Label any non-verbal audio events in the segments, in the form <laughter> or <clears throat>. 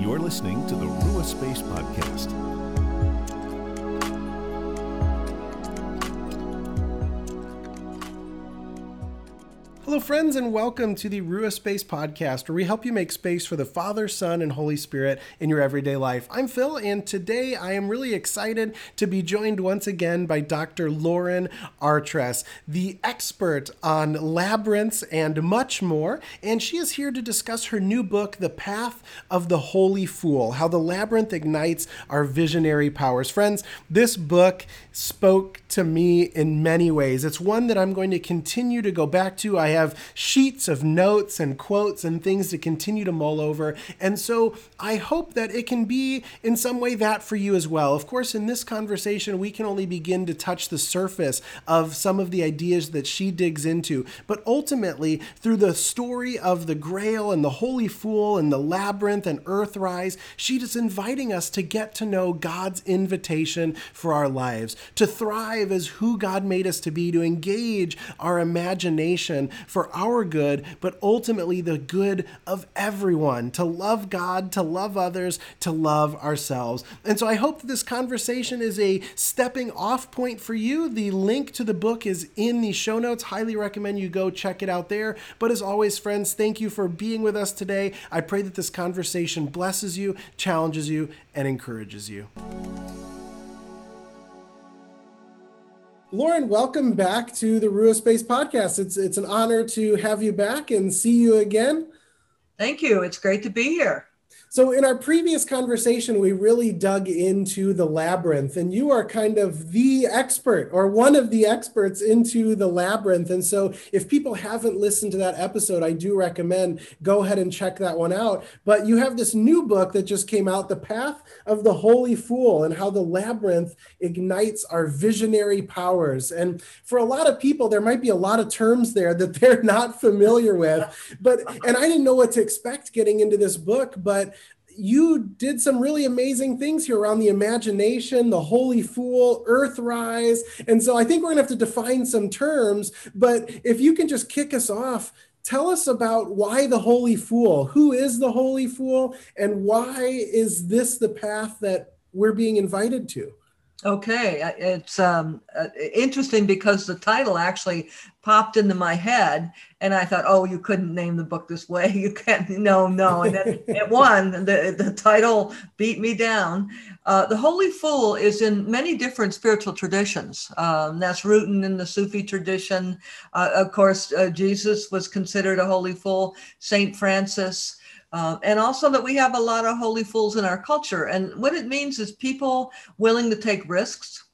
You're listening to the Rua Space Podcast. Hello, friends, and welcome to the Rua Space Podcast, where we help you make space for the Father, Son, and Holy Spirit in your everyday life. I'm Phil, and today I am really excited to be joined once again by Dr. Lauren Artress, the expert on labyrinths and much more. And she is here to discuss her new book, The Path of the Holy Fool How the Labyrinth Ignites Our Visionary Powers. Friends, this book spoke to me in many ways. It's one that I'm going to continue to go back to. I have sheets of notes and quotes and things to continue to mull over. And so I hope that it can be in some way that for you as well. Of course, in this conversation, we can only begin to touch the surface of some of the ideas that she digs into. But ultimately, through the story of the Grail and the Holy Fool and the Labyrinth and Earthrise, she is inviting us to get to know God's invitation for our lives, to thrive as who God made us to be, to engage our imagination for our good, but ultimately the good of everyone, to love God, to love others, to love ourselves. And so I hope that this conversation is a stepping off point for you. The link to the book is in the show notes. Highly recommend you go check it out there. But as always, friends, thank you for being with us today. I pray that this conversation blesses you, challenges you, and encourages you. Lauren, welcome back to the Rua Space Podcast. It's it's an honor to have you back and see you again. Thank you. It's great to be here. So, in our previous conversation, we really dug into the labyrinth, and you are kind of the expert or one of the experts into the labyrinth. And so, if people haven't listened to that episode, I do recommend go ahead and check that one out. But you have this new book that just came out The Path of the Holy Fool and how the labyrinth ignites our visionary powers. And for a lot of people, there might be a lot of terms there that <laughs> they're not familiar with. But, and I didn't know what to expect getting into this book, but you did some really amazing things here around the imagination, the holy fool, earthrise. And so I think we're going to have to define some terms. But if you can just kick us off, tell us about why the holy fool. Who is the holy fool? And why is this the path that we're being invited to? Okay, it's um, uh, interesting because the title actually popped into my head, and I thought, "Oh, you couldn't name the book this way. <laughs> You can't. No, no." And then it <laughs> won. The the title beat me down. Uh, the Holy Fool is in many different spiritual traditions. Um, that's rooted in the Sufi tradition. Uh, of course, uh, Jesus was considered a holy fool. Saint Francis. Uh, and also that we have a lot of holy fools in our culture. And what it means is people willing to take risks,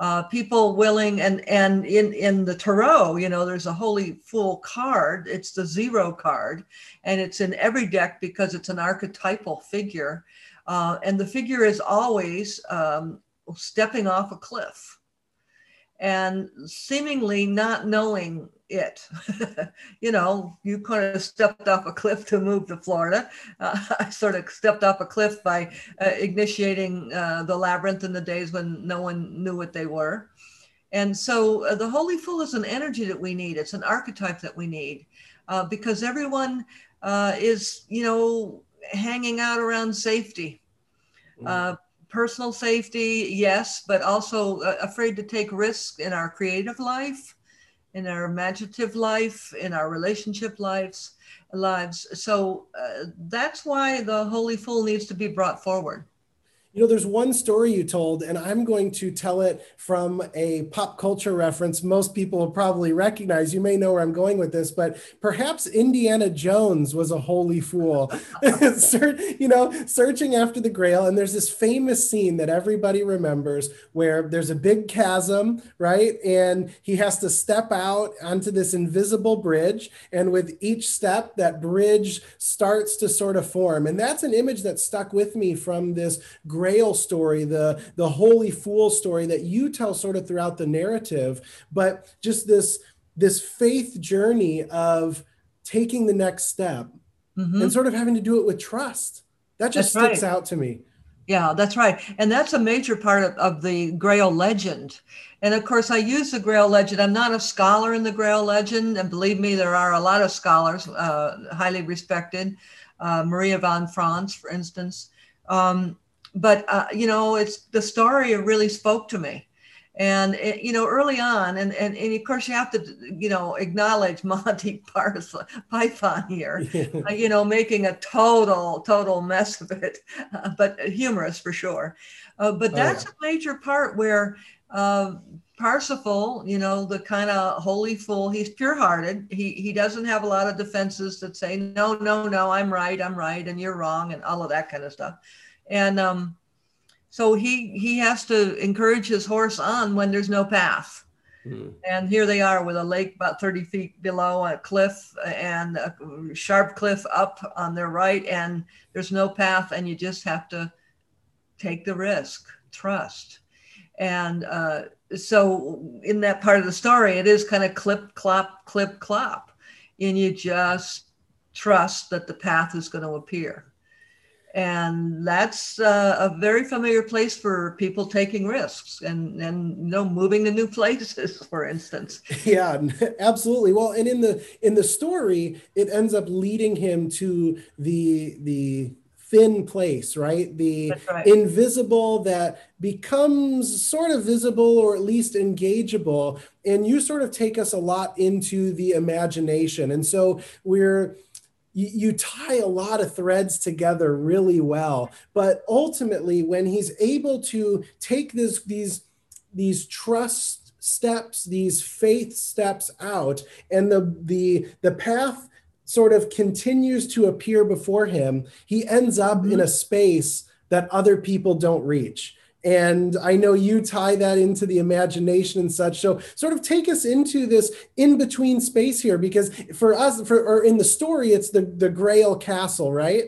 uh, people willing, and and in in the tarot, you know, there's a holy fool card. It's the zero card, and it's in every deck because it's an archetypal figure, uh, and the figure is always um, stepping off a cliff, and seemingly not knowing it. <laughs> you know, you kind of stepped off a cliff to move to Florida. Uh, <laughs> I sort of stepped off a cliff by uh, initiating uh, the labyrinth in the days when no one knew what they were. And so uh, the Holy Fool is an energy that we need. It's an archetype that we need uh, because everyone uh, is, you know, hanging out around safety. Mm. Personal safety, yes, but also afraid to take risks in our creative life in our imaginative life, in our relationship lives, lives. So uh, that's why the Holy Fool needs to be brought forward. You know, there's one story you told, and I'm going to tell it from a pop culture reference most people will probably recognize. You may know where I'm going with this, but perhaps Indiana Jones was a holy fool, <laughs> you know, searching after the grail. And there's this famous scene that everybody remembers where there's a big chasm, right? And he has to step out onto this invisible bridge. And with each step, that bridge starts to sort of form. And that's an image that stuck with me from this grail story, the, the holy fool story that you tell sort of throughout the narrative, but just this, this faith journey of taking the next step mm-hmm. and sort of having to do it with trust. That just that's sticks right. out to me. Yeah, that's right. And that's a major part of, of, the Grail legend. And of course, I use the Grail legend. I'm not a scholar in the Grail legend. And believe me, there are a lot of scholars, uh, highly respected. uh, Maria von Franz, for instance. Um, but uh, you know, it's the story really spoke to me. And it, eh, you know, early on, and, and and of course you have to, you know, acknowledge <laughs> Monty Python here, <laughs> uh, you know, making a total total mess of it, uh, but humorous for sure. Uh, but that's oh, yeah. a major part where uh, Parsifal, you know, the kind of holy fool, he's pure-hearted. He he doesn't have a lot of defenses that say no, no, no, I'm right, I'm right, and you're wrong, and all of that kind of stuff. And um, so he he has to encourage his horse on when there's no path. Mm. And here they are with a lake about 30 feet below a cliff and a sharp cliff up on their right, and there's no path, and you just have to take the risk, trust. And uh, so in that part of the story, it is kind of clip, clop, clip, clop. And you just trust that the path is going to appear. And that's uh, a very familiar place for people taking risks and, and you know moving to new <laughs> places, for instance. Yeah, absolutely. Well, and in the in the story, it ends up leading him to the the thin place, right? The right. invisible that becomes sort of visible or at least engageable. And you sort of take us a lot into the imagination. And so we're, you, you tie a lot of threads together really well. But ultimately, when he's able to take this, these, these trust steps, these faith steps out, and the the the path sort of continues to appear before him, he ends up mm-hmm. in a space that other people don't reach. And I know you tie that into the imagination and such. So, sort of take us into this in between space here, because for us, for or in the story, it's the the Grail Castle, right?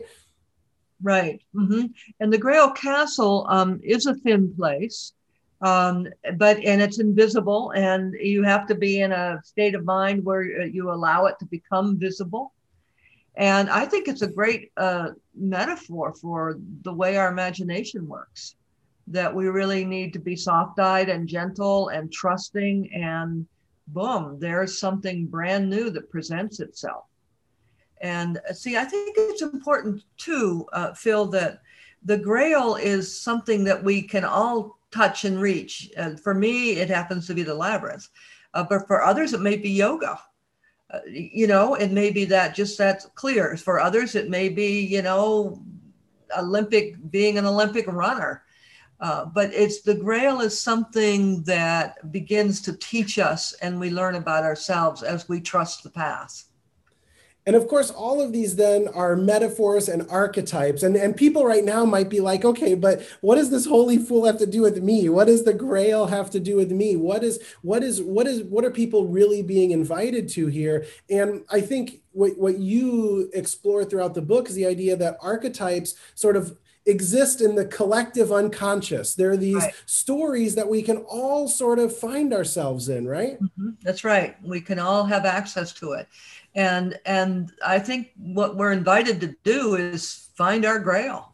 Right. Mm-hmm. And the Grail Castle um, is a thin place, um, but and it's invisible, and you have to be in a state of mind where you allow it to become visible. And I think it's a great uh, metaphor for the way our imagination works. That we really need to be soft-eyed and gentle and trusting, and boom, there's something brand new that presents itself. And uh, see, I think it's important too, uh, Phil, that the Grail is something that we can all touch and reach. And for me, it happens to be the labyrinth. Uh, but for others, it may be yoga. Uh, you know, it may be that just that's clear. For others, it may be, you know, Olympic, being an Olympic runner. Uh, but it's the grail is something that begins to teach us and we learn about ourselves as we trust the path. And of course, all of these then are metaphors and archetypes. And, and people right now might be like, okay, but what does this holy fool have to do with me? What does the grail have to do with me? What is what is what is what are people really being invited to here? And I think what, what you explore throughout the book is the idea that archetypes sort of exist in the collective unconscious. There are these right. stories that we can all sort of find ourselves in, right? Mm-hmm. That's right. We can all have access to it and and i think what we're invited to do is find our grail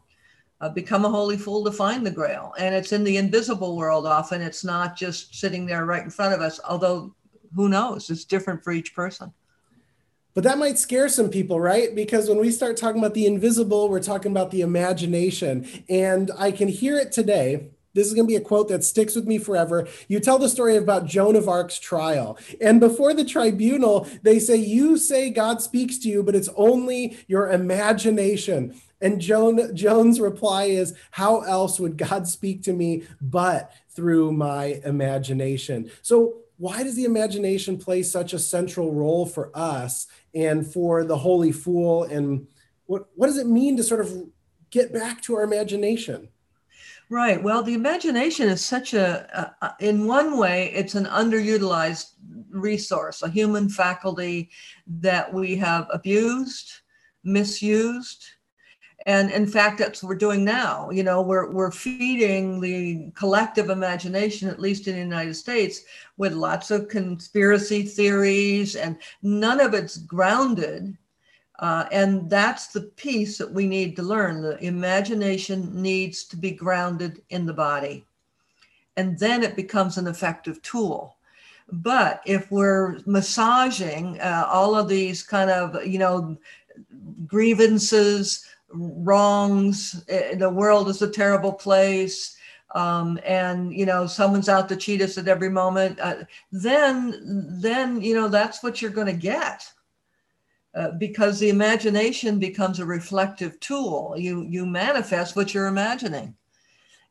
uh, become a holy fool to find the grail and it's in the invisible world often it's not just sitting there right in front of us although who knows it's different for each person but that might scare some people, right? Because when we start talking about the invisible, we're talking about the imagination. And I can hear it today this is going to be a quote that sticks with me forever. You tell the story about Joan of Arc's trial. And before the tribunal, they say, You say God speaks to you, but it's only your imagination. And Joan, Joan's reply is, How else would God speak to me but through my imagination? So, why does the imagination play such a central role for us and for the Holy Fool? And what, what does it mean to sort of get back to our imagination? Right. Well, the imagination is such a, a, in one way, it's an underutilized resource, a human faculty that we have abused, misused. And in fact, that's what we're doing now. You know, we're, we're feeding the collective imagination, at least in the United States, with lots of conspiracy theories, and none of it's grounded uh, and that's the piece that we need to learn. The imagination needs to be grounded in the body. And then it becomes an effective tool. But if we're massaging uh, all of these kind of, you know, grievances, wrongs. Uh, the world is a terrible place. Um, and you know someone's out to cheat us at every moment uh, then then you know that's what you're going to get uh, because the imagination becomes a reflective tool you you manifest what you're imagining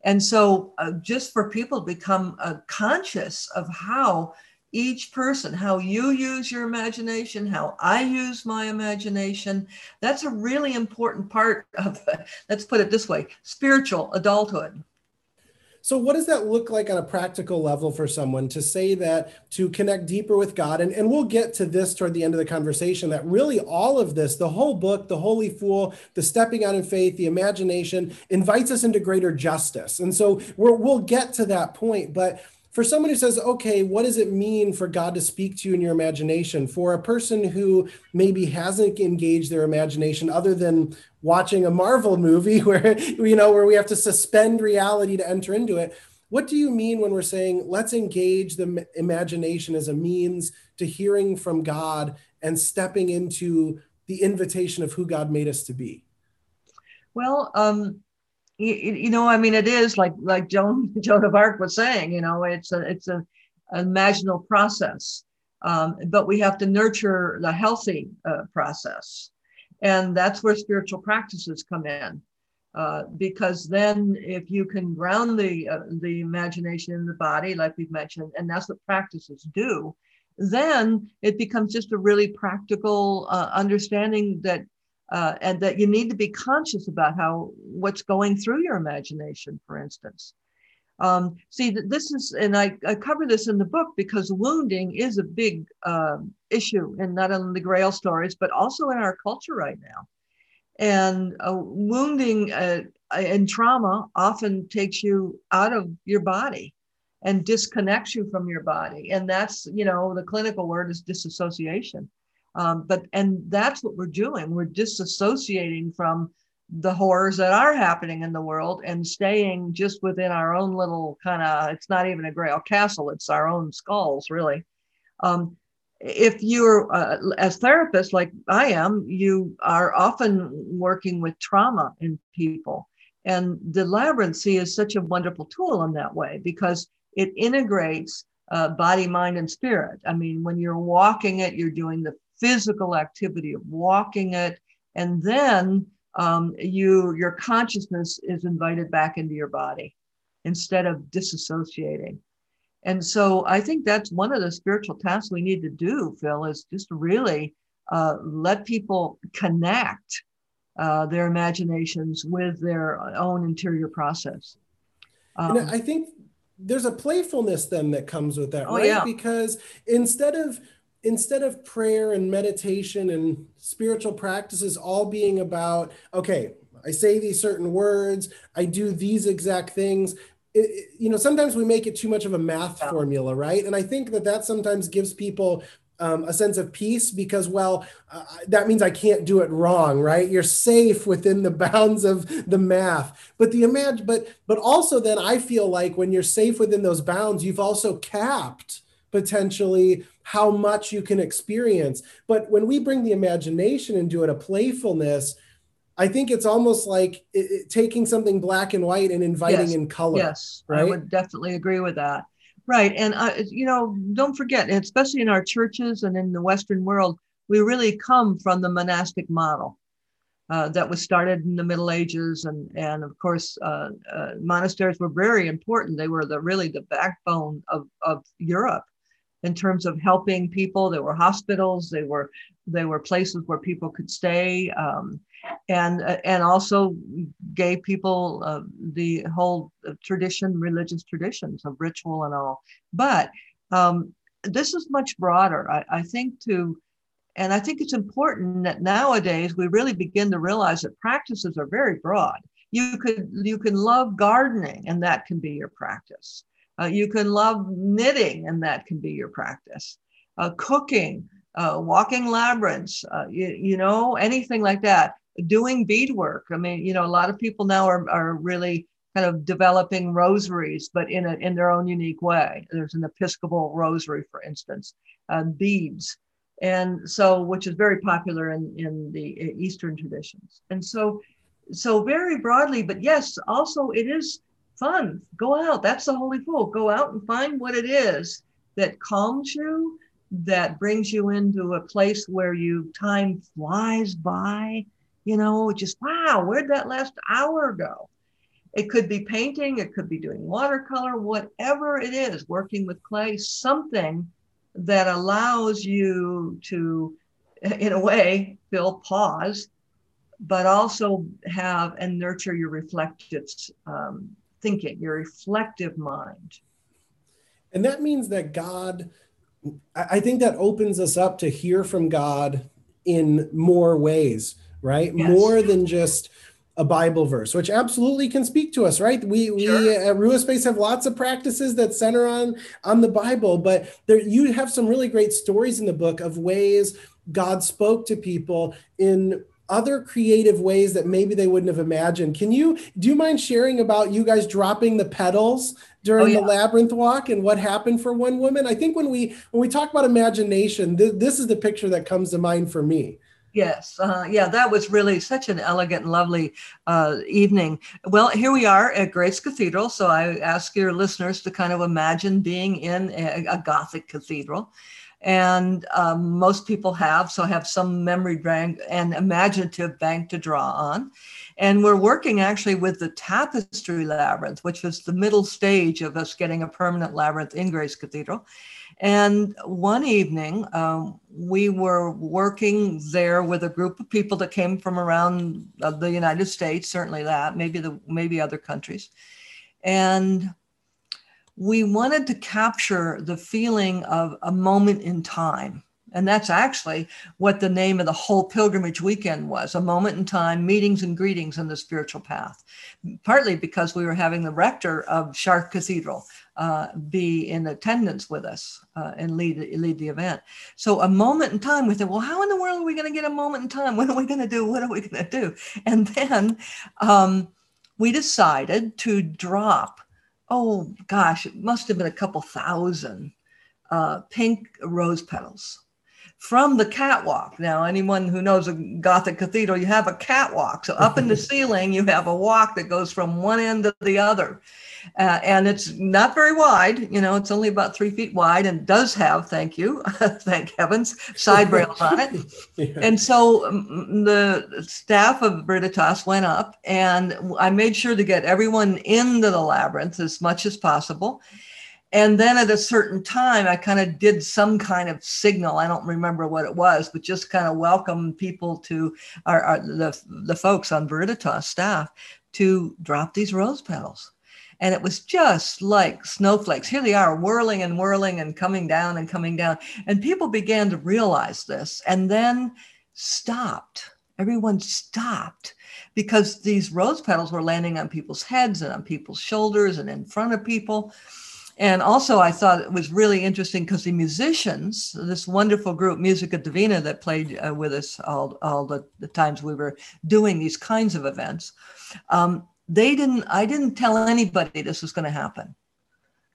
and so uh, just for people to become uh, conscious of how each person, how you use your imagination, how I use my imagination. That's a really important part of, <laughs> let's put it this way, spiritual adulthood. So, what does that look like on a practical level for someone to say that to connect deeper with God? And, and we'll get to this toward the end of the conversation that really all of this, the whole book, the Holy Fool, the stepping out in faith, the imagination, invites us into greater justice. And so, we will get to that point. But for someone who says, okay, what does it mean for God to speak to you in your imagination? For a person who maybe hasn't engaged their imagination other than watching a Marvel movie <laughs> where, you know, where we have to suspend reality to enter into it. What do you mean when we're saying let's engage the imagination as a means to hearing from God and stepping into the invitation of who God made us to be? Well, um, you, you know, I mean, it is like like Joan <laughs> Joan of Arc was saying. You know, it's a it's a imaginal process, um, but we have to nurture the healthy uh, process, and that's where spiritual practices come in. Uh, because then, if you can ground the uh, the imagination in the body, like we've mentioned, and that's what practices do, then it becomes just a really practical uh, understanding that uh, and that you need to be conscious about how what's going through your imagination, for instance. Um, see, this is, and I, I, cover this in the book because wounding is a big uh, issue in not only the Grail stories, but also in our culture right now. And uh, wounding uh, and trauma often takes you out of your body and disconnects you from your body. And that's, you know, the clinical word is disassociation. Um, but and that's what we're doing. We're disassociating from the horrors that are happening in the world and staying just within our own little kind of. It's not even a Grail castle. It's our own skulls, really. Um, if you're uh, as therapists like I am, you are often working with trauma in people. And the labyrinth is such a wonderful tool in that way because it integrates uh, body, mind, and spirit. I mean, when you're walking it, you're doing the physical activity of walking it, and then um, you your consciousness is invited back into your body instead of disassociating. And so I think that's one of the spiritual tasks we need to do, Phil, is just really uh, let people connect uh, their imaginations with their own interior process. Um, I think there's a playfulness then that comes with that, oh, right? Yeah. Because instead of instead of prayer and meditation and spiritual practices all being about, okay, I say these certain words, I do these exact things. It, it, you know, sometimes we make it too much of a math formula, right? And I think that that sometimes gives people um, a sense of peace because, well, uh, that means I can't do it wrong, right? You're safe within the <laughs> bounds of the math. But the imagine, but but also then I feel like when you're safe within those bounds, you've also capped potentially how much you can experience. But when we bring the imagination into it, a playfulness, I think it's almost like it, it, taking something black and white and inviting yes. in color. Yes, right? I would definitely agree with that. Right. And, uh, you know, don't forget, especially in our churches and in the Western world, we really come from the monastic model. Uh, that was started in the Middle Ages, and and of course, uh, uh monasteries were very important. They were the really the backbone of of Europe, in terms of helping people. There were hospitals. They were they were places where people could stay, um, and uh, and also gave people uh, the whole tradition, religious traditions of ritual and all. But um, this is much broader. I, I think to and I think it's important that nowadays we really begin to realize that practices are very broad. You could you can love gardening, and that can be your practice. Uh, you can love knitting, and that can be your practice. Uh, cooking, uh, walking labyrinths, uh, you, you, know, anything like that. Doing beadwork. I mean, you know, a lot of people now are, are really kind of developing rosaries, but in, a, in their own unique way. There's an Episcopal rosary, for instance, uh, beads. and so which is very popular in in the Eastern traditions. And so so very broadly, but yes, also it is fun. Go out. That's the holy fool. Go out and find what it is that calms you, that brings you into a place where you time flies by. You know, just wow, where'd that last hour go? It could be painting, it could be doing watercolor, whatever it is, working with clay, something that allows you to, in a way, feel pause, but also have and nurture your reflective um, thinking, your reflective mind. And that means that God, I think that opens us up to hear from God in more ways, right? Yes. More than just a Bible verse, which absolutely can speak to us, right? We sure. we at Rua Space have lots of practices that center on on the Bible, but there you have some really great stories in the book of ways God spoke to people in other creative ways that maybe they wouldn't have imagined. Can you do you mind sharing about you guys dropping the petals during oh, yeah. the labyrinth walk and what happened for one woman? I think when we when we talk about imagination, th- this is the picture that comes to mind for me. Yes, uh, yeah, that was really such an elegant and lovely uh, evening. Well, here we are at Grace Cathedral. So I ask your listeners to kind of imagine being in a, a Gothic cathedral and um, most people have so have some memory bank and imaginative bank to draw on. And we're working actually with the tapestry labyrinth which was the middle stage of us getting a permanent labyrinth in grace cathedral. And one evening um, we were working there with a group of people that came from around uh, the united states certainly that maybe the maybe other countries. And we wanted to capture the feeling of a moment in time. And that's actually what the name of the whole pilgrimage weekend was a moment in time, meetings and greetings in the spiritual path. Partly because we were having the rector of Chartres Cathedral uh, be in attendance with us uh, and lead, lead the event. So, a moment in time, we said, well, how in the world are we going to get a moment in time? <laughs> What are we going to do? What are we going to do? And then um, we decided to drop oh gosh, it must have been a couple thousand uh, pink rose petals from the catwalk. Now, anyone who knows a Gothic cathedral, you have a catwalk. So up in the <laughs> ceiling, you have a walk that goes from one end to the other. Uh, and it's not very wide, you know, it's only about three feet wide and does have, thank you, <laughs> thank heavens, side rails <laughs> on it. yeah. And so um, the staff of Veritas went up and I made sure to get everyone into the labyrinth as much as possible and then at a certain time i kind of did some kind of signal i don't remember what it was but just kind of welcome people to our, our, the, the folks on veritas staff to drop these rose petals and it was just like snowflakes. Here they are whirling and whirling and coming down and coming down. And people began to realize this and then stopped. Everyone stopped because these rose petals were landing on people's heads and on people's shoulders and in front of people. And also, I thought it was really interesting because the musicians, this wonderful group, Musica Divina, that played uh, with us all, all the, the, times we were doing these kinds of events, um, they didn't, I didn't tell anybody this was going to happen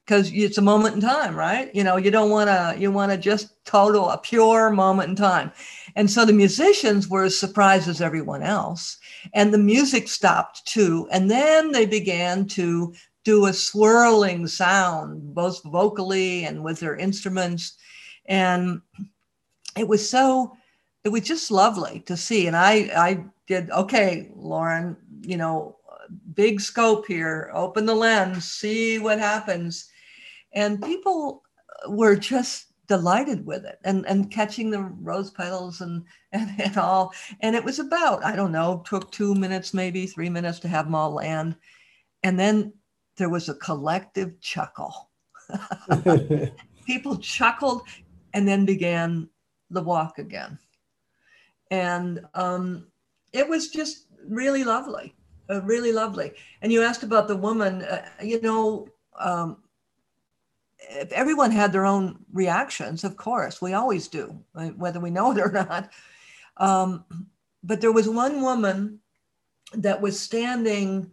because it's a moment in time, right? You know, you don't want to, you want to just total a pure moment in time. And so the musicians were as surprised as everyone else. And the music stopped too. And then they began to do a swirling sound, both vocally and with their instruments. And it was so, it was just lovely to see. And I, I did, okay, Lauren, you know, big scope here, open the lens, see what happens. And people were just delighted with it and, and catching the rose petals and, <laughs> and, and all. And it was about, I don't know, took two minutes, maybe three minutes to have them all land. And then there was a collective chuckle. <laughs> <laughs> People chuckled and then began the walk again. And um, it was just really lovely, uh, really lovely. And you asked about the woman, uh, you know, um, if everyone had their own reactions, of course, we always do, whether we know it or not. Um, but there was one woman that was standing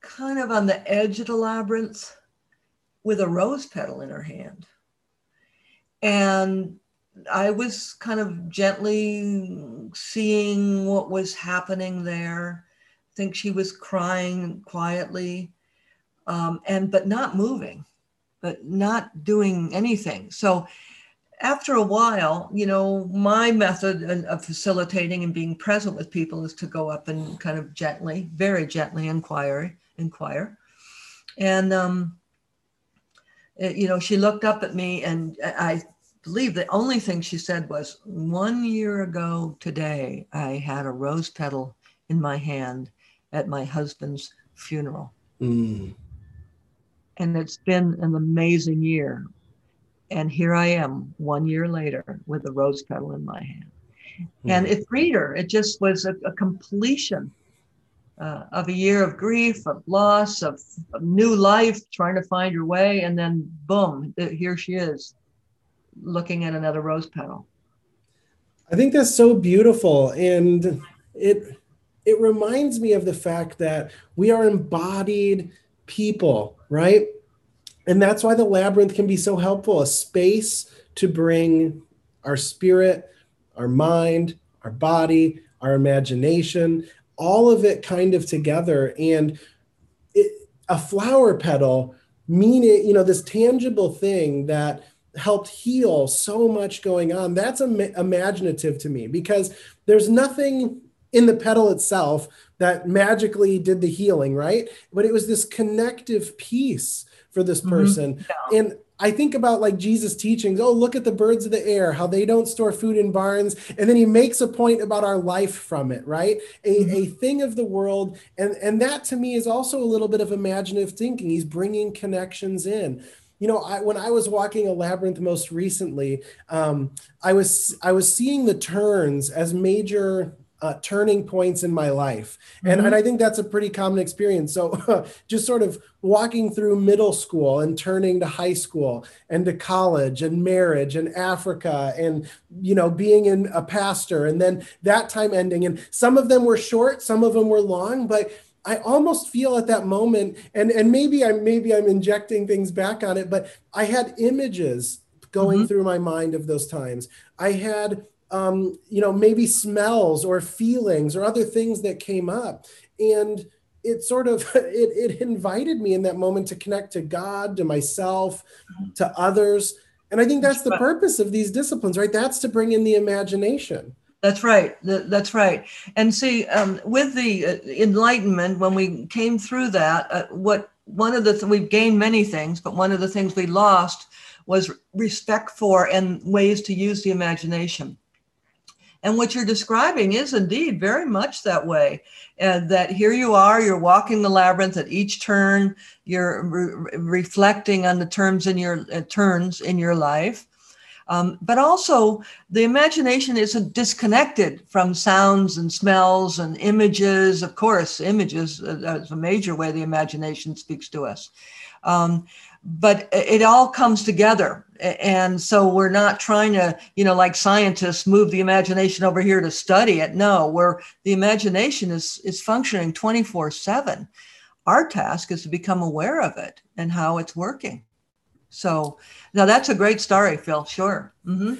kind of on the edge of the labyrinth with a rose petal in her hand. And I was kind of gently seeing what was happening there. Think she was crying quietly, um, and but not moving, but not doing anything. So after a while, you know, my method of facilitating and being present with people is to go up and kind of gently, very gently inquire, inquire. And, um, it, you know, she looked up at me and I believe the only thing she said was, one year ago today, I had a rose petal in my hand at my husband's funeral. Mm. And it's been an amazing year and here I am one year later with a rose petal in my hand. Mm-hmm. And it freed her. It just was a, a completion uh, of a year of grief, of loss, of, of, new life, trying to find your way. And then, boom, here she is looking at another rose petal. I think that's so beautiful. And it, it reminds me of the fact that we are embodied people, right? And that's why the labyrinth can be so helpful a space to bring our spirit, our mind, our body, our imagination, all of it kind of together. And it, a flower petal, meaning, you know, this tangible thing that helped heal so much going on, that's Im- imaginative to me because there's nothing in the petal itself that magically did the healing, right? But it was this connective piece for this mm-hmm. person. Mm-hmm. Yeah. And I think about like Jesus' teachings. Oh, look at the birds of the air, how they don't store food in barns. And then he makes a point about our life from it, right? A, mm-hmm. a thing of the world. And, and that to me is also a little bit of imaginative thinking. He's bringing connections in. You know, I, when I was walking a labyrinth most recently, um, I was I was seeing the turns as major uh, turning points in my life. And, mm-hmm. and I think that's a pretty common experience. So <laughs> just sort of walking through middle school and turning to high school and to college and marriage and Africa and, you know, being in a pastor and then that time ending. And some of them were short, some of them were long, but I almost feel at that moment, and, and maybe I'm maybe I'm injecting things back on it, but I had images going mm-hmm. through my mind of those times. I had um, you know, maybe smells or feelings or other things that came up. And it sort of <laughs> it, it invited me in that moment to connect to God, to myself, to others. And I think that's the purpose of these disciplines, right? That's to bring in the imagination. That's right. That's right. And see, um, with the uh, Enlightenment, when we came through that, uh, what one of the th- we've gained many things, but one of the things we lost was respect for and ways to use the imagination. And what you're describing is indeed very much that way. And that here you are, you're walking the labyrinth at each turn, you're re- reflecting on the terms in your uh, turns in your life. Um, but also, the imagination isn't disconnected from sounds and smells and images. Of course, images uh, is a major way the imagination speaks to us. Um, but it all comes together. And so we're not trying to you know like scientists move the imagination over here to study it. No where the imagination is is functioning 24 7 our task is to become aware of it and how it's working. So now that's a great story phil sure. Mm-hmm.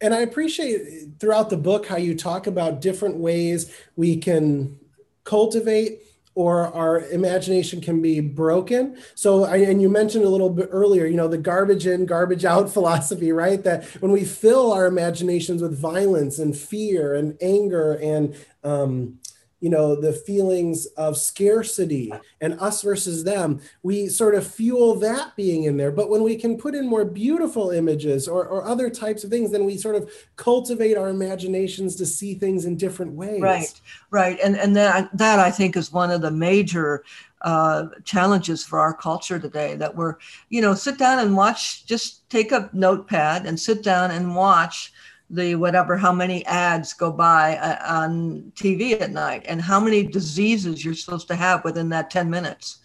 and i appreciate throughout the book how you talk about different ways we can cultivate or our imagination can be broken. So, and you mentioned a little bit earlier, you know, the garbage in, garbage out <laughs> philosophy, right? That when we fill our imaginations with violence and fear and anger and um, you know the feelings of scarcity and us versus them we sort of fuel that being in there. But when we can put in more beautiful images or, or other types of things then we sort of cultivate our imaginations to see things in different ways. Right right. And and that that i think is one of the major uh, challenges for our culture today that we're you know sit down and watch just take a notepad and sit down and watch the whatever how many ads go by uh, on TV at night and how many diseases you're supposed to have within that 10 minutes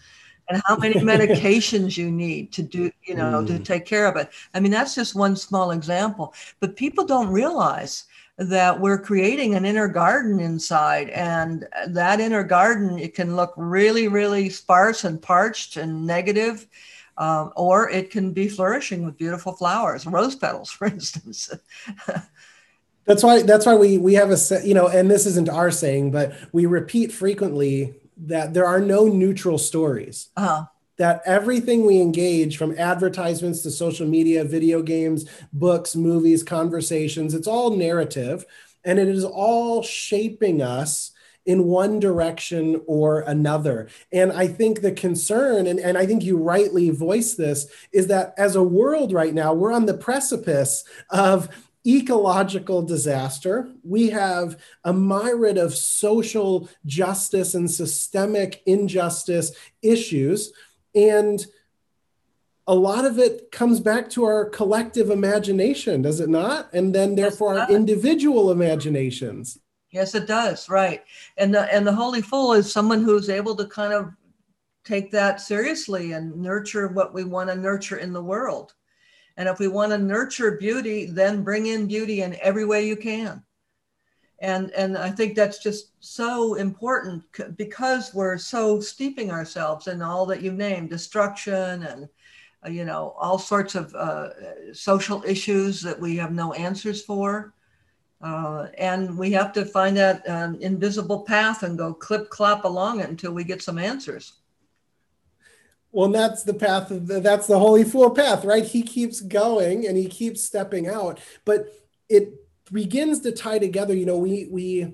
and how many <laughs> medications you need to do you know mm. to take care of it i mean that's just one small example but people don't realize that we're creating an inner garden inside and that inner garden it can look really really sparse and parched and negative Um, or it can be flourishing with beautiful flowers, rose petals, <laughs> for instance. that's why that's why we we have a you know, and this isn't our saying, but we repeat frequently that there are no neutral stories. Uh-huh. That everything we engage from advertisements to social media, video games, books, movies, conversations, it's all narrative and it is all shaping us in one direction or another. And I think the concern, and, and I think you rightly voice this, is that as a world right now, we're on the precipice of ecological disaster. We have a myriad of social justice and systemic injustice issues. And a lot of it comes back to our collective imagination, does it not? And then therefore our individual imaginations. Yes, it does. Right. And the and the holy fool is someone who's able to kind of take that seriously and nurture what we want to nurture in the world. And if we want to nurture beauty, then bring in beauty in every way you can. And, and I think that's just so important because we're so steeping ourselves in all that you named destruction and, uh, you know, all sorts of uh, social issues that we have no answers for. Uh, and we have to find that um, invisible path and go clip clop along it until we get some answers. Well, that's the path of the, that's the holy fool path, right? He keeps going and he keeps stepping out, but it begins to tie together. You know, we we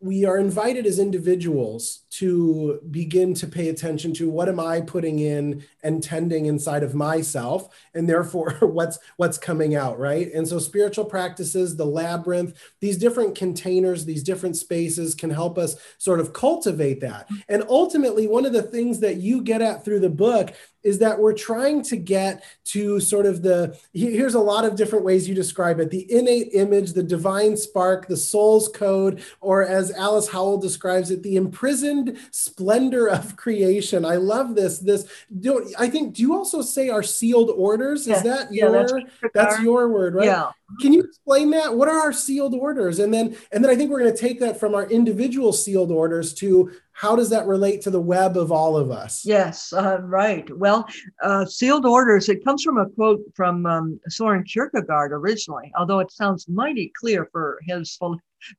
we are invited as individuals to begin to pay attention to what am i putting in and tending inside of myself and therefore <laughs> what's what's coming out right? And so spiritual practices the labyrinth these different containers these different spaces can help us sort of cultivate that. And ultimately one of the things that you get at through the book is that we're trying to get to sort of the here's a lot of different ways you describe it. The innate image the divine spark the soul's code or as alice howell describes it the imprisoned splendor of <laughs> creation. I love this this do i think do you also say our sealed orders? Is that yeah, your that's, that's your word right? Yeah. Can you explain that? What are our sealed orders? And then and then i think we're going to take that from our individual sealed orders to how does that relate to the web of all of us? Yes, uh, right. Well, uh, sealed orders, it comes from a quote from um, Soren Kierkegaard originally, although it sounds mighty clear for his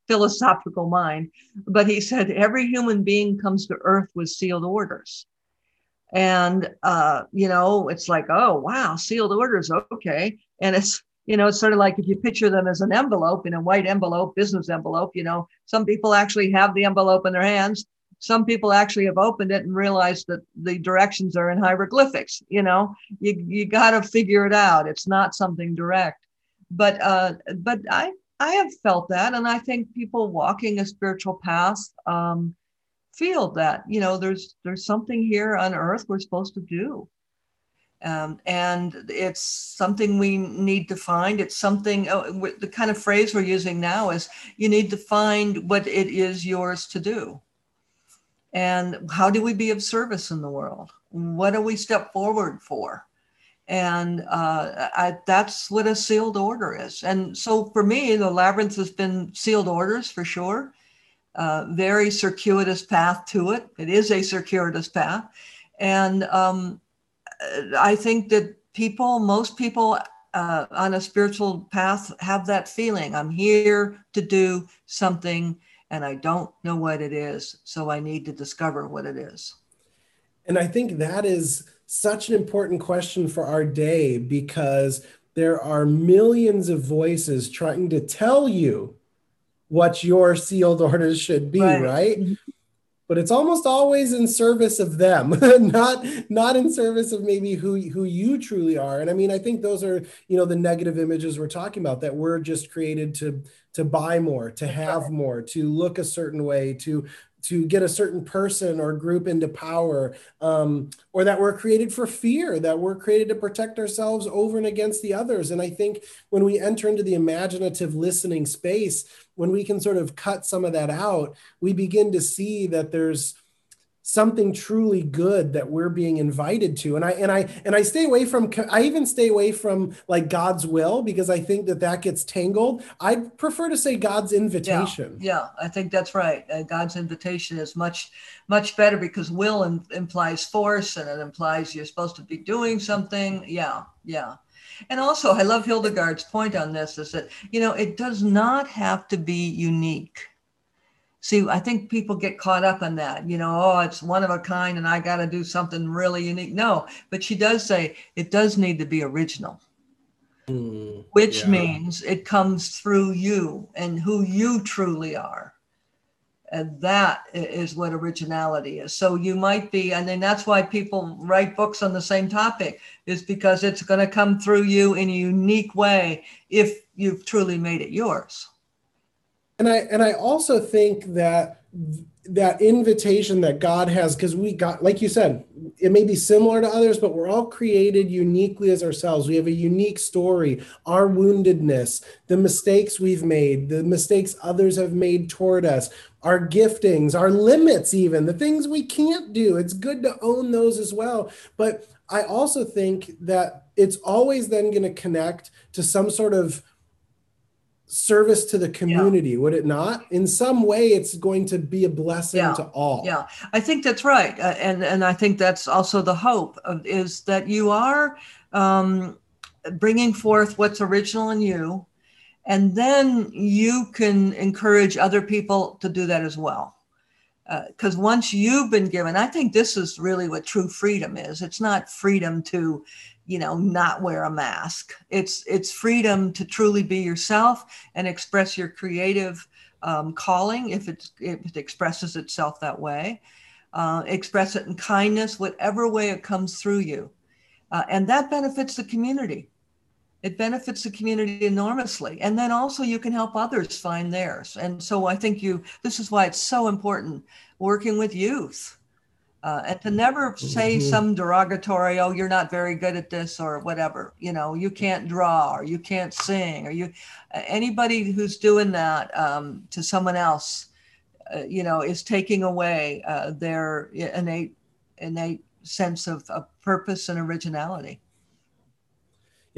philosophical mind. But he said, every human being comes to earth with sealed orders. And, uh, you know, it's like, oh, wow, sealed orders. Okay. And it's, you know, it's sort of like if you picture them as an envelope in a white envelope, business envelope, you know, some people actually have the envelope in their hands some people actually have opened it and realized that the directions are in hieroglyphics you know? You, you got to figure it out. It's not something direct. But uh, but i i have felt that and i think people walking a spiritual path um, feel that you know there's there's something here on earth we're supposed to do. Um, and it's something we need to find. It's something oh, the kind of phrase we're using now is you need to find what it is yours to do and how do we be of service in the world? What do we step forward for? And uh, I, that's what a sealed order is. And so for me the labyrinth has been sealed orders for sure. Uh, very circuitous path to it. It is a circuitous path. And um, i think that people most people uh, on a spiritual path have that feeling. I'm here to do something and I don't know what it is. So I need to discover what it is. And I think that is such an important question for our day because there are millions of voices trying to tell you what your sealed <laughs> orders should be, right? right? Mm-hmm. But it's almost always in service of them <laughs> not not in service of maybe who who you truly are. And i mean i think those are you know the negative images we're talking about that we're just created to to buy more to have more to look a certain way to to get a certain person or group into power, um, or that we're created for fear, that we're created to protect ourselves over and against the others. And I think when we enter into the imaginative listening space, when we can sort of cut some of that out, we begin to see that there's something truly good that we're being invited to. And i and i and i stay away from i even stay away from like god's will because i think that that gets tangled. I prefer to say god's invitation. yeah, yeah i think that's right. Uh, god's invitation is much much better because will in, implies force and it implies you're supposed to be doing something. Yeah yeah. And also i love hildegard's point on this is that you know it does not have to be unique see i think people get caught up in that you know oh it's one of a kind and i got to do something really unique. No but she does say it does need to be original. Mm, which yeah. means it comes through you and who you truly are. And that is what originality is. So you might be and then that's why people write books on the same topic is because it's going to come through you in a unique way if you've truly made it yours and i and i also think that that invitation that god has because we got like you said it may be similar to others but we're all created uniquely as ourselves. We have a unique story our woundedness the mistakes we've made the mistakes others have made toward us our giftings our limits even the things we can't do. It's good to own those as well. But i also think that it's always then going to connect to some sort of service to the community, yeah. would it not? In some way, it's going to be a blessing yeah. to all. Yeah, I think that's right, uh, and and I think that's also the hope of, is that you are um, bringing forth what's original in you, and then you can encourage other people to do that as well. Because uh, once you've been given, I think this is really what true freedom is. It's not freedom to you know not wear a mask. It's it's freedom to truly be yourself and express your creative um, calling if it, if it expresses itself that way. Uh, express it in kindness whatever way it comes through you. Uh, and that benefits the community. It benefits the community enormously. And then also you can help others find theirs. And so i think you this is why it's so important working with youth uh, and to never say mm-hmm. some derogatory oh you're not very good at this or whatever you know you can't draw or you can't sing or you anybody who's doing that um, to someone else uh, you know is taking away uh, their innate innate sense of, of purpose and originality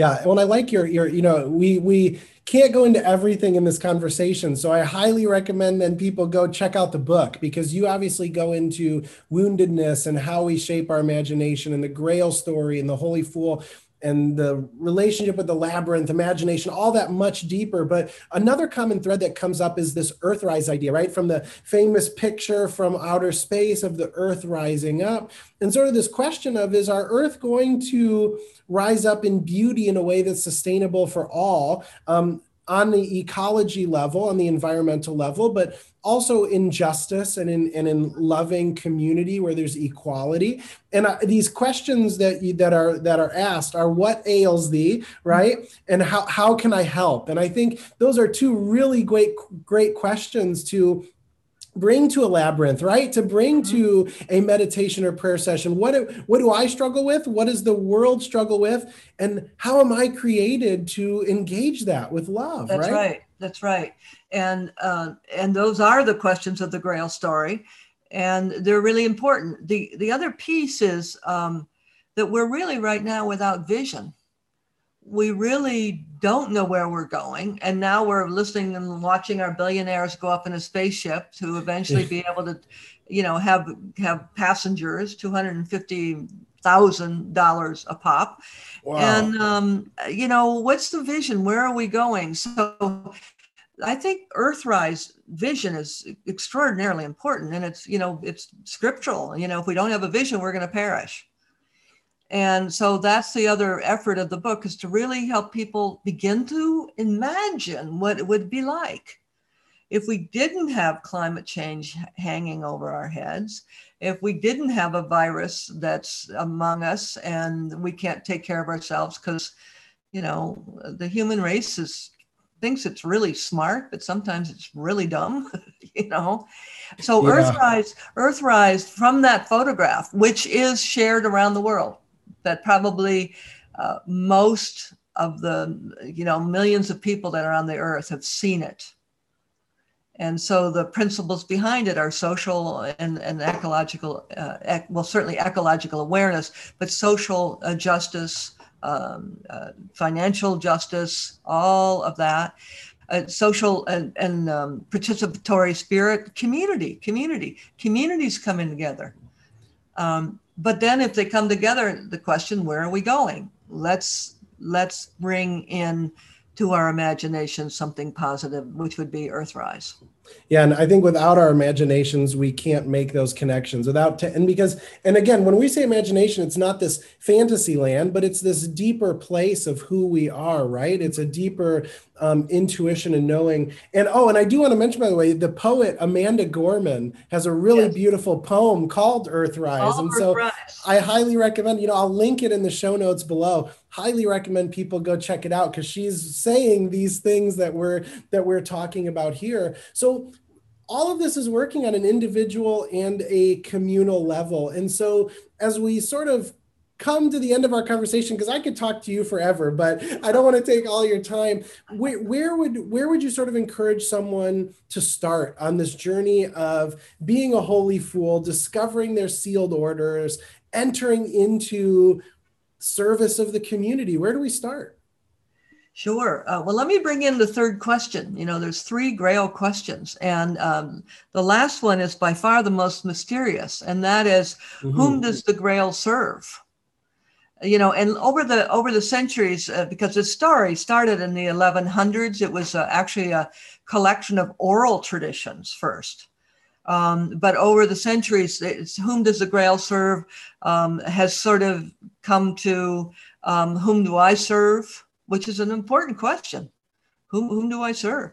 yeah, well, I like your your you know we we can't go into everything in this conversation, so I highly recommend then people go check out the book because you obviously go into woundedness and how we shape our imagination and the Grail story and the Holy Fool and the relationship with the labyrinth, imagination, all that much deeper. But another common thread that comes up is this Earthrise idea, right? From the famous picture from outer space of the Earth rising up. And sort of this question of is our Earth going to rise up in beauty in a way that's sustainable for all? Um, on the ecology level, on the environmental level, but also in justice and in and in loving community where there's equality. And uh, these questions that you, that are that are asked are what ails thee, right? And how how can I help? And I think those are two really great great questions to bring to a labyrinth right to bring mm-hmm. to a meditation or prayer session what do, what do i struggle with what does the world struggle with and how am i created to engage that with love that's right, right. That's right and uh, and those are the questions of the grail story and they're really important the the other piece is um, that we're really right now without vision we really don't know where we're going. And now we're listening and watching our billionaires go up in a spaceship to eventually <laughs> be able to, you know, have have passengers, two hundred and fifty thousand dollars a pop. Wow. And um, you know, what's the vision? Where are we going? So I think Earthrise vision is extraordinarily important, and it's you know it's scriptural. You know, if we don't have a vision, we're going to perish. And so that's the other effort of the book is to really help people begin to imagine what it would be like if we didn't have climate change hanging over our heads, if we didn't have a virus that's among us and we can't take care of ourselves because, you know, the human race is thinks it's really smart, but sometimes it's really dumb, <laughs> you know. So yeah. Earthrise, Earthrise from that photograph, which is shared around the world that probably uh, most of the you know millions of people that are on the earth have seen it And so the principles behind it are social and, and ecological, uh, ec- well, certainly ecological awareness, but social uh, justice, um, uh, financial justice, all of that. Uh, social and, and um, participatory spirit, community, community, communities coming together. Um, but then if they come together, the question, where are we going? Let's let's bring in to our imagination something positive, which would be Earthrise. Yeah, and I think without our imaginations, we can't make those connections. Without and because and again, when we say imagination, it's not this fantasy land, but it's this deeper place of who we are. Right? It's a deeper um, intuition and knowing. And oh, and I do want to mention by the way, the poet Amanda Gorman has a really yes. beautiful poem called Earthrise, All and so I highly recommend. You know, I'll link it in the show notes below highly recommend people go check it out because she's saying these things that we're that we're talking about here so all of this is working on an individual and a communal level. And so as we sort of come to the end of our conversation because I could talk to you forever, but I don't want to take all your time. Where, where, would where would you sort of encourage someone to start on this journey of being a holy fool, discovering their sealed orders, entering into service of the community? Where do we start? Sure. Uh, well, let me bring in the third question. You know, there's three Grail questions, and um, the last one is by far the most mysterious, and that is, mm-hmm. whom does the Grail serve? You know, and over the over the centuries, uh, because the story started in the 1100s, it was uh, actually a collection of oral traditions first. Um, but over the centuries, it's whom does the Grail serve um, has sort of come to um, whom do I serve? Which is an important question. Whom, whom do I serve?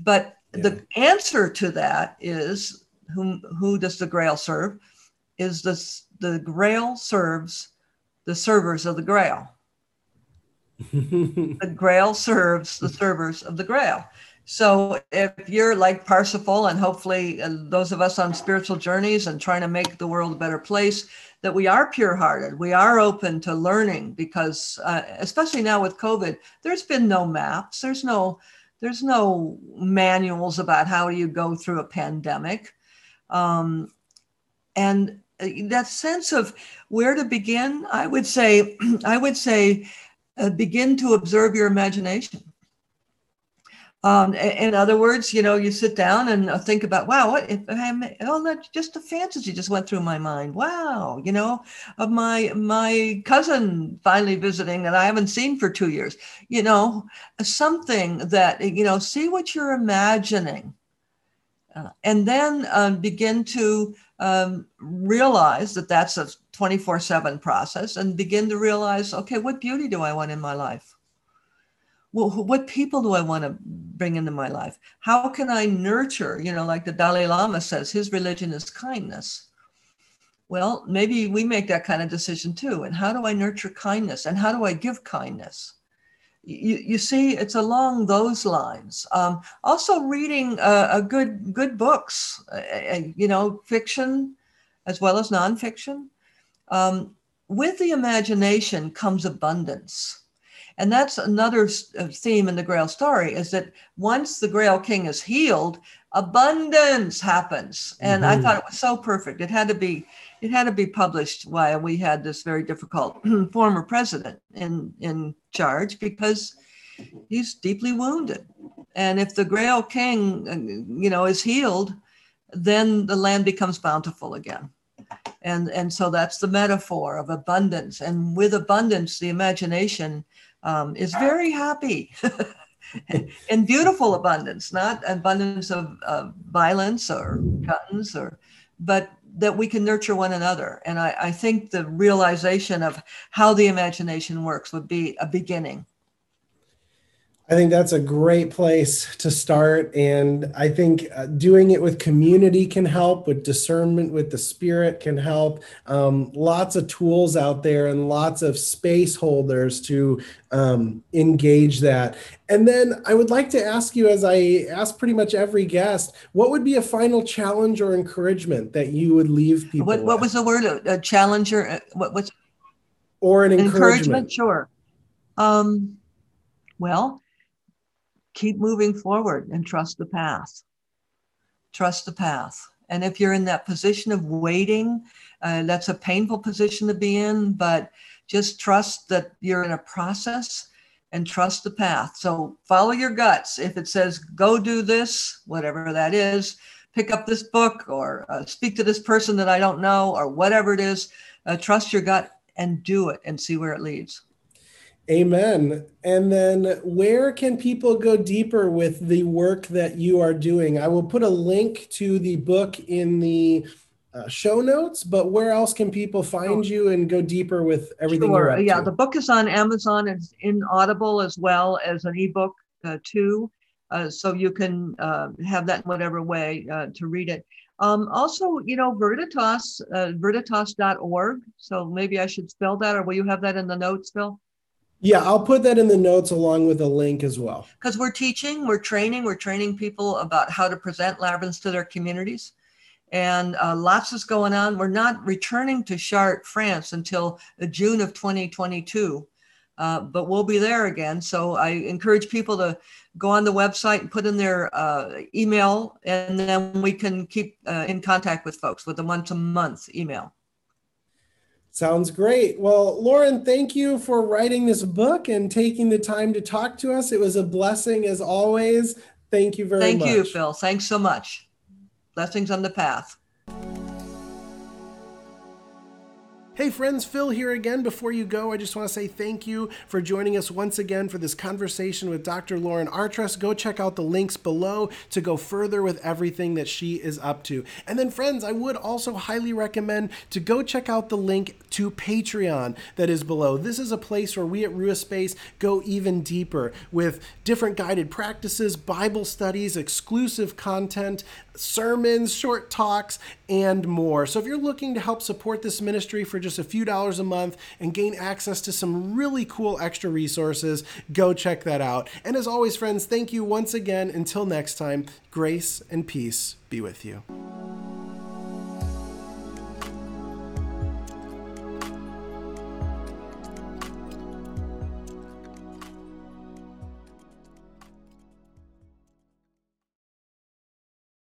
But yeah. the answer to that is whom, who does the Grail serve? Is this, the Grail serves the servers of the Grail. <laughs> the Grail serves the servers of the Grail. So if you're like Parsifal, and hopefully uh, those of us on spiritual journeys and trying to make the world a better place, that we are pure hearted, we are open to learning because, uh, especially now with COVID, there's been no maps, there's no there's no manuals about how do you go through a pandemic, um, and uh, that sense of where to begin, I would say, <clears throat> I would say, uh, begin to observe your imagination um, in other words, you know, you sit down and uh, think about, wow, what if I'm, oh, that just a fantasy just went through my mind. Wow, you know, of my my cousin finally visiting that I haven't seen for two years. You know, something that you know, see what you're imagining, uh, and then um, begin to um, realize that that's a 24/7 process, and begin to realize, okay, what beauty do I want in my life? Well, what people do I want to bring into my life? How can I nurture? You know, like the Dalai Lama says, his religion is kindness. Well, maybe we make that kind of decision too. And how do I nurture kindness? And how do I give kindness? You, you see, it's along those lines. Um, also, reading uh, a good good books, uh, uh, you know, fiction as well as nonfiction. Um, with the imagination comes abundance and that's another uh, theme in the Grail story is that once the Grail King is healed, abundance happens. And mm-hmm. I thought it was so perfect. It had to be it had to be published while we had this very difficult <clears throat> former president in in charge because he's deeply wounded. And if the Grail King, uh, you know, is healed, then the land becomes bountiful again. And and so that's the metaphor of abundance. And with abundance, the imagination um, is very happy <laughs> <laughs> in beautiful abundance, not abundance of, of violence or guns, or but that we can nurture one another. And I, I think the realization of how the imagination works would be a beginning. I think that's a great place to start. And I think uh, doing it with community can help, with discernment with the spirit can help. Um, lots of tools out there and lots of space holders to um, engage that. And then I would like to ask you, as I ask pretty much every guest, what would be a final challenge or encouragement that you would leave people? What, what was the word? A, a challenger? Uh, what, what's or an encouragement? encouragement sure. Um, well, keep moving forward and trust the path. trust the path. And if you're in that position of waiting, uh, that's a painful position to be in, but just trust that you're in a process and trust the path. So follow your guts. If it says, go do this, whatever that is, pick up this book or uh, speak to this person that I don't know or whatever it is, uh, trust your gut and do it and see where it leads. Amen. And then where can people go deeper with the work that you are doing? I will put a link to the book in the uh, show notes, but where else can people find you and go deeper with everything? Sure. yeah, to? Yeah, the book is on Amazon. It's in Audible as well as an ebook uh, too. Uh, so you can uh, have that in whatever way uh, to read it. Um, also, you know, Veriditas, uh, veriditas.org. So maybe I should spell that, or will you have that in the notes, Phil? Yeah, I'll put that in the notes along with a link as well. Because we're teaching, we're training, we're training people about how to present labyrinths to their communities. And uh, lots is going on. We're not returning to Chartres, France until June of 2022. Uh, but we'll be there again. So I encourage people to go on the website and put in their uh, email, and then we can keep uh, in contact with folks with a once a month email. Sounds great. Well, Lauren, thank you for writing this book and taking the time to talk to us. It was a blessing as always. Thank you very thank much. Thank you, Phil. Thanks so much. Blessings on the path. Hey friends, Phil here again. Before you go, I just want to say thank you for joining us once again for this conversation with Dr. Lauren Artress. Go check out the links below to go further with everything that she is up to. And then, friends, I would also highly recommend to go check out the link to Patreon that is below. This is a place where we at Rua Space go even deeper with different guided practices, Bible studies, exclusive content, sermons, short talks, and more. So if you're looking to help support this ministry for just a few dollars a month and gain access to some really cool extra resources, go check that out. And as always, friends, thank you once again. Until next time, grace and peace be with you.